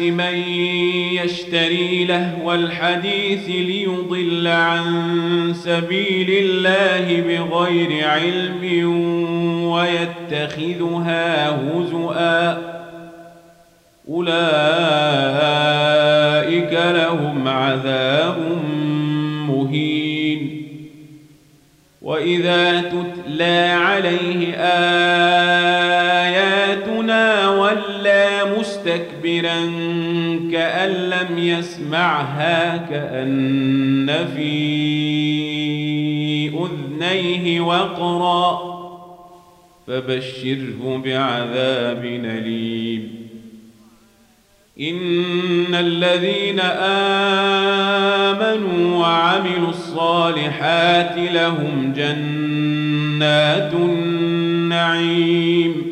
من يشتري لهو الحديث ليضل عن سبيل الله بغير علم ويتخذها هزؤا. أولئك لهم عذاب مهين. وإذا تتلى مستكبرا كأن لم يسمعها كأن في أذنيه وقرا فبشره بعذاب أليم. إن الذين آمنوا وعملوا الصالحات لهم جنات النعيم.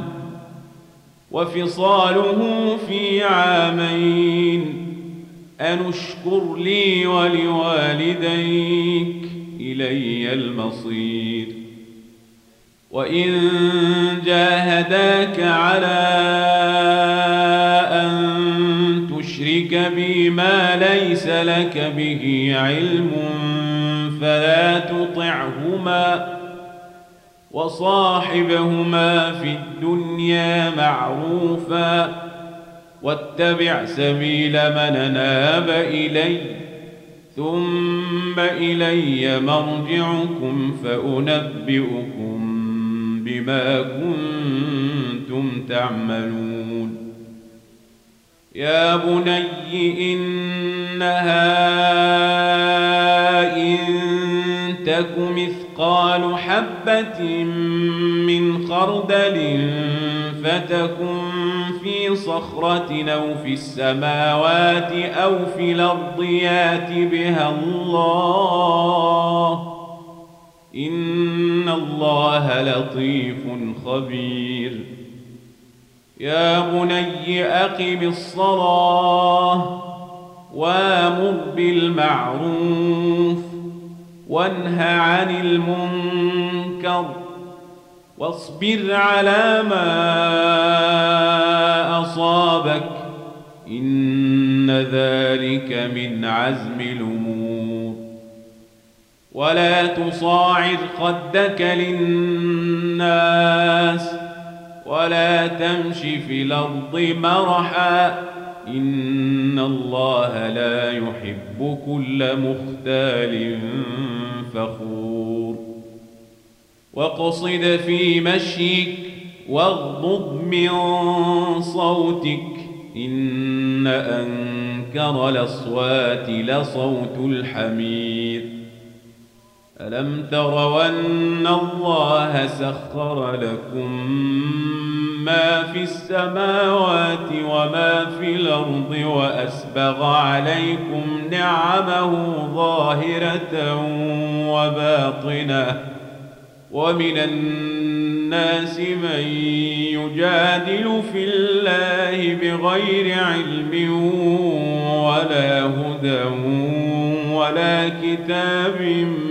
وفصاله في عامين. أنشكر لي ولوالديك إلي المصير. وإن جاهداك على أن تشرك بي ما ليس لك به علم فلا تطعهما. وصاحبهما في الدنيا معروفا واتبع سبيل من ناب إلي ثم إلي مرجعكم فأنبئكم بما كنتم تعملون. يا بني إنها إن تك مثقال حبة من خردل فتكن في صخرة أو في السماوات أو في الأرض يات بها الله. إن الله لطيف خبير. يا بني أقم الصلاة وأمر بالمعروف وانه عن المنكر واصبر على ما أصابك إن ذلك من عزم الأمور. ولا تصاعد خدك للناس ولا تمش في الأرض مرحا إن الله لا يحب كل مختال فخور واقصد في مشيك واغضض من صوتك إن أنكر الأصوات لصوت الحمير ألم تروا أن الله سخر لكم ما في السماوات وما في الأرض وأسبغ عليكم نعمه ظاهرة وباطنة. ومن الناس من يجادل في الله بغير علم ولا هدى ولا كتاب منير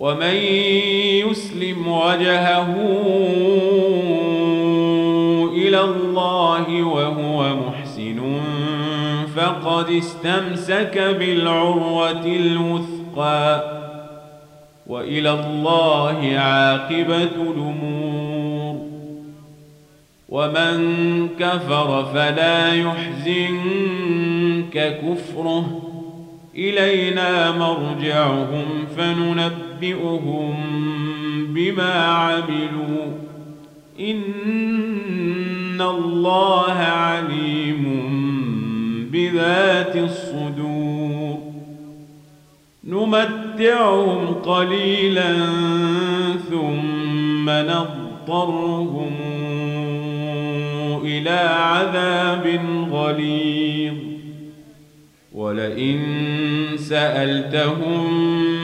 ومن يسلم وجهه إلى الله وهو محسن فقد استمسك بالعروة الوثقى وإلى الله عاقبة الأمور. ومن كفر فلا يحزنك كفره. إلينا مرجعهم فننبئهم بما عملوا. إن الله عليم بذات الصدور. نمتعهم قليلا ثم نضطرهم إلى عذاب غليظ. ولئن سألتهم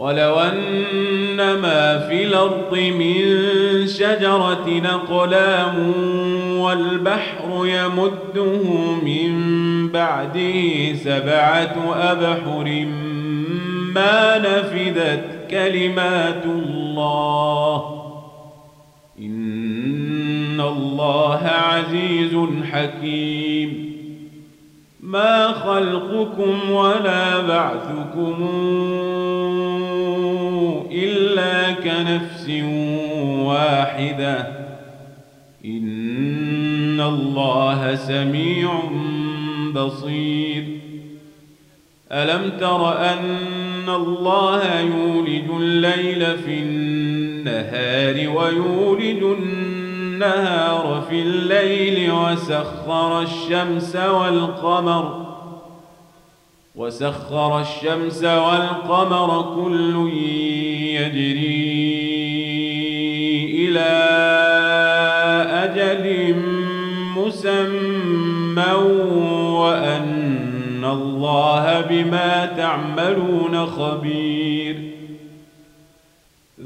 ولو أن ما في الأرض من شجرة أقلام والبحر يمده من بعده سبعة أبحر ما نفدت كلمات الله. إن الله عزيز حكيم. ما خلقكم ولا بعثكم إلا كنفس واحدة. إن الله سميع بصير. ألم تر أن الله يولج الليل في النهار ويولج النهار في الليل وسخر الشمس والقمر وسخر الشمس والقمر كل يجري إلى أجل مسمى وأن الله بما تعملون خبير.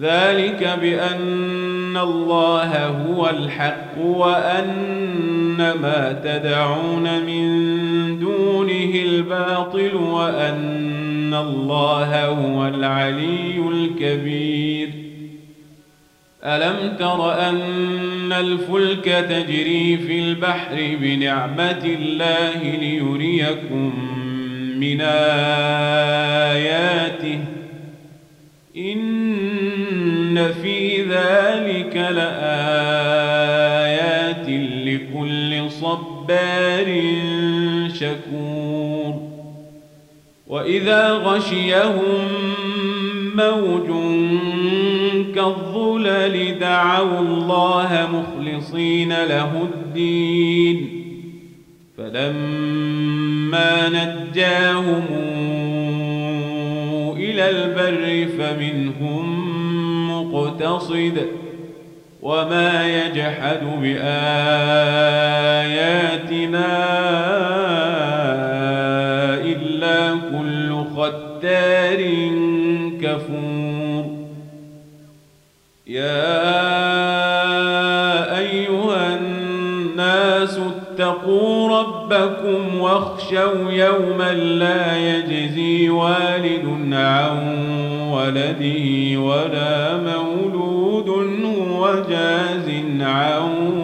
ذلك بأن الله هو الحق وأن ما تدعون من دونه الباطل وأن الله هو العلي الكبير ألم تر أن الفلك تجري في البحر بنعمة الله ليريكم من آياته إن في ذلك لآيات لكل صبار شكور وإذا غشيهم موج كالظلل دعوا الله مخلصين له الدين فلما نجاهم إلى البر فمنهم مقتصد وما يجحد بآياتنا ختار كفور. يا أيها الناس اتقوا ربكم واخشوا يوما لا يجزي والد عن ولده ولا مولود هو جاز عن